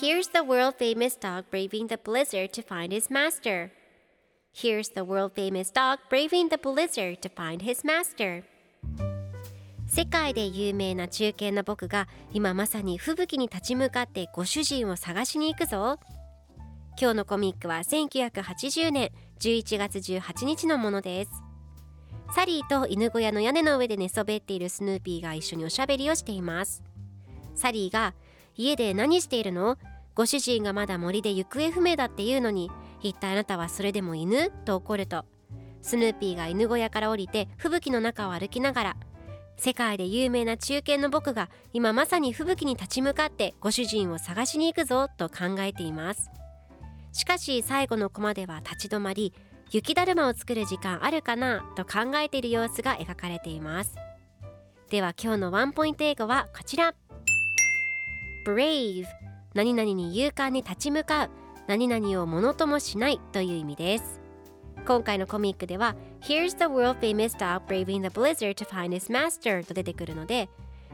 Here's the world famous dog braving the blizzard to find his master Here's the world famous dog braving the blizzard to find his master 世界で有名な中堅の僕が今まさに吹雪に立ち向かってご主人を探しに行くぞ今日のコミックは1980年11月18日のものですサリーと犬小屋の屋根の上で寝そべっているスヌーピーが一緒におしゃべりをしていますサリーが家で何しているの？ご主人がまだ森で行方不明だっていうのに。一体あなたはそれでも犬？と怒ると。スヌーピーが犬小屋から降りて吹雪の中を歩きながら。世界で有名な中堅の僕が今まさに吹雪に立ち向かってご主人を探しに行くぞと考えています。しかし最後のコマでは立ち止まり雪だるまを作る時間あるかな？と考えている様子が描かれています。では今日のワンポイント英語はこちら。Brave 何々に勇敢に立ち向かう何々をものともしないという意味です。今回のコミックでは Here's the world famous dog braving the blizzard to find his master と出てくるので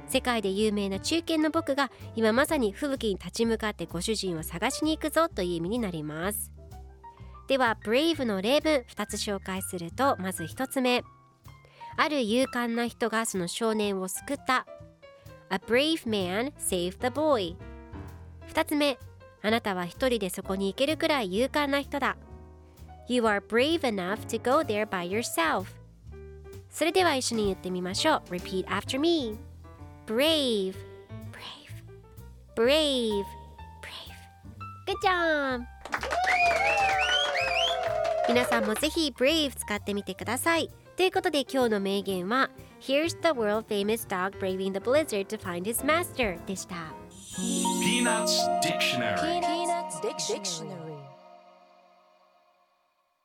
世界で有名な中堅の僕が今まさに吹雪に立ち向かってご主人を探しに行くぞという意味になります。では Brave の例文2つ紹介するとまず1つ目。ある勇敢な人がその少年を救った。A brave man saved the boy 2つ目あなたは一人でそこに行けるくらい勇敢な人だ You are brave enough to go there by yourself それでは一緒に言ってみましょう Repeat after me Brave Brave Brave Brave Good job! 皆さんもぜひ Brave 使ってみてくださいということで今日の名言は Here's the world famous dog braving the blizzard to find his master でした Peanuts Dictionary Peanuts Dictionary